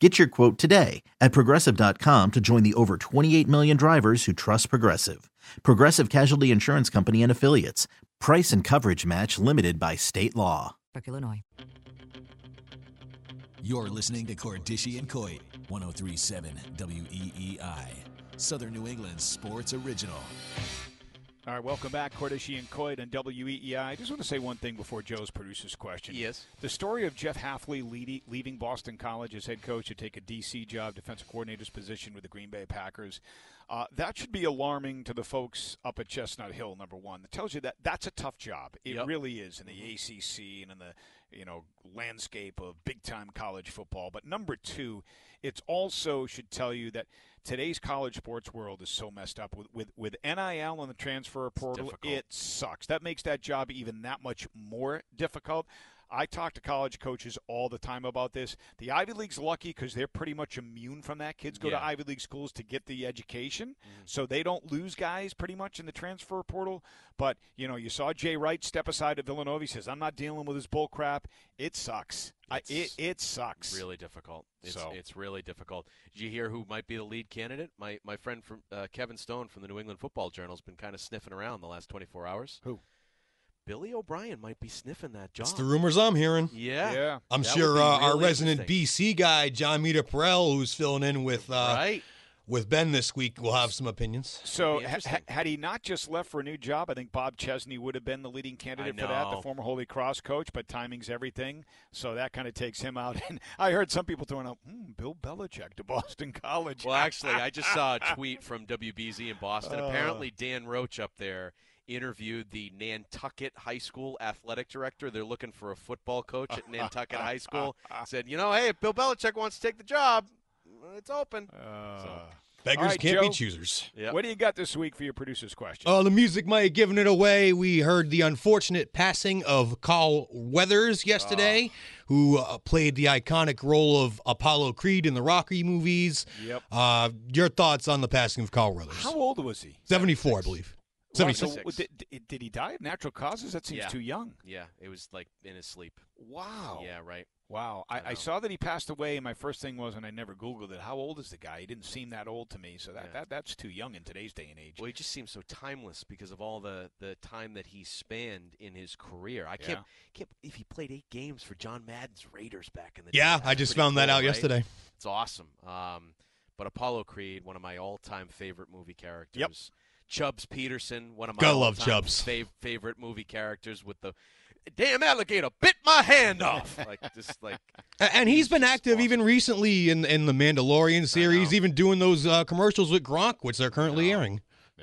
Get your quote today at progressive.com to join the over 28 million drivers who trust Progressive. Progressive Casualty Insurance Company and Affiliates. Price and coverage match limited by state law. Illinois. You're listening to Cordischi and Coit, 1037 WEEI, Southern New England Sports Original. All right, welcome back, Cordischi and Coit and WEEI. I just want to say one thing before Joe's producer's question. Yes. The story of Jeff Hafley leaving Boston College as head coach to take a DC job, defensive coordinator's position with the Green Bay Packers. Uh, that should be alarming to the folks up at Chestnut Hill. Number one, that tells you that that's a tough job. It Yep. really is in the ACC and in the you know landscape of big time college football. But number two, it's also should tell you that today's college sports world is so messed up with with, with NIL and the transfer portal. It sucks. That makes that job even that much more difficult. I talk to college coaches all the time about this. The Ivy League's lucky because they're pretty much immune from that. Kids go Yeah. to Ivy League schools to get the education, so they don't lose guys pretty much in the transfer portal. But you know, you saw Jay Wright step aside at Villanova. He says, "I'm not dealing with this bull crap. It sucks. I, it it sucks." Really difficult. It's, So- it's really difficult. Did you hear who might be the lead candidate? My my friend from uh, Kevin Stone from the New England Football Journal has been kind of sniffing around the last 24 hours. Who? Billy O'Brien might be sniffing that job. That's the rumors I'm hearing. Yeah. Yeah. I'm That sure would be uh, our resident. BC guy, John Meterparel, who's filling in with uh, right. with Ben this week, will have some opinions. So be ha- had he not just left for a new job, I think Bob Chesney would have been the leading candidate for that, the former Holy Cross coach. But timing's everything, so that kind of takes him out. And I heard some people throwing out, hmm, "Bill Belichick to Boston College." Well, actually, I just saw a tweet from WBZ in Boston. Uh. Apparently, Dan Roche up there interviewed the Nantucket High School athletic director. They're looking for a football coach at Nantucket High School. Said, you know, hey, if Bill Belichick wants to take the job, it's open. Uh, So, Beggars All right, can't be choosers. yeah. What do you got this week for your producer's question? Oh, the music might have given it away. We heard the unfortunate passing of Carl Weathers yesterday, who uh, played the iconic role of Apollo Creed in the Rocky movies. Yep. Uh, your thoughts on the passing of Carl Weathers? How old was he? 74, I believe. Wow, 76. so did, did- did he die of natural causes? That seems Yeah. too young. Yeah, it was like in his sleep. Wow. Yeah, right. Wow. I, I I, saw that he passed away, and my first thing was, and I never Googled it, how old is the guy? He didn't seem that old to me, so that, Yeah. that that's too young in today's day and age. Well, he just seems so timeless because of all the, the time that he spanned in his career. I can't, Yeah. can't if he played eight games for John Madden's Raiders back in the day. Yeah, I just pretty found that out right? yesterday. It's awesome. Um, but Apollo Creed, one of my all-time favorite movie characters. Chubbs Peterson, one of my Gotta love all-time Chubbs. fav- favorite movie characters with the damn alligator bit my hand off. like just like And he's been active awesome. even recently in in the Mandalorian series, even doing those uh, commercials with Gronk, which they're currently know. airing.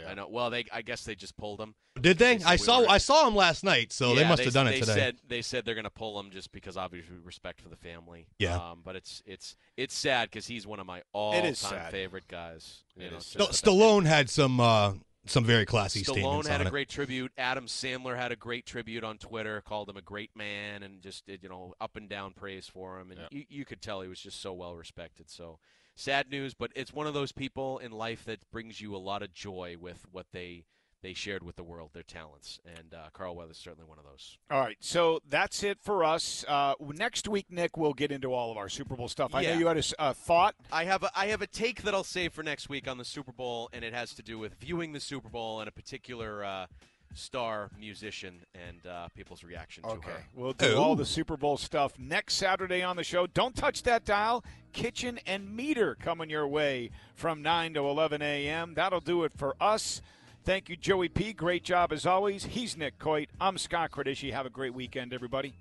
I know. Well, they I guess they just pulled him. Did they? They I we saw were- I saw him last night, so they Yeah, must have done they it today. Said, they said they're going to pull him just because obviously respect for the family. Yeah. Um, but it's it's it's sad because he's one of my all-time favorite guys. You know, is just Stallone had some uh, some very classy Stallone statements had on a it. great tribute. Adam Sandler had a great tribute on Twitter, called him a great man, and just did you know up and down praise for him. And Yeah. you, you could tell he was just so well respected. So sad news, but it's one of those people in life that brings you a lot of joy with what they they shared with the world, their talents. And uh, Carl Weathers certainly one of those. All right, so that's it for us. Uh, next week, Nick, we'll get into all of our Super Bowl stuff. I know you had a s- a thought. I have a, I have a take that I'll save for next week on the Super Bowl, and it has to do with viewing the Super Bowl and a particular uh, star musician and uh, people's reaction to Okay, her. we'll do all the Super Bowl stuff next Saturday on the show. Don't touch that dial. Kitchen and Meter coming your way from 9 to 11 a.m. That'll do it for us. Thank you, Joey P. Great job as always. He's Nick Coit. I'm Scott Cordischi. Have a great weekend, everybody.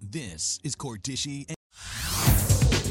This is Cordischi and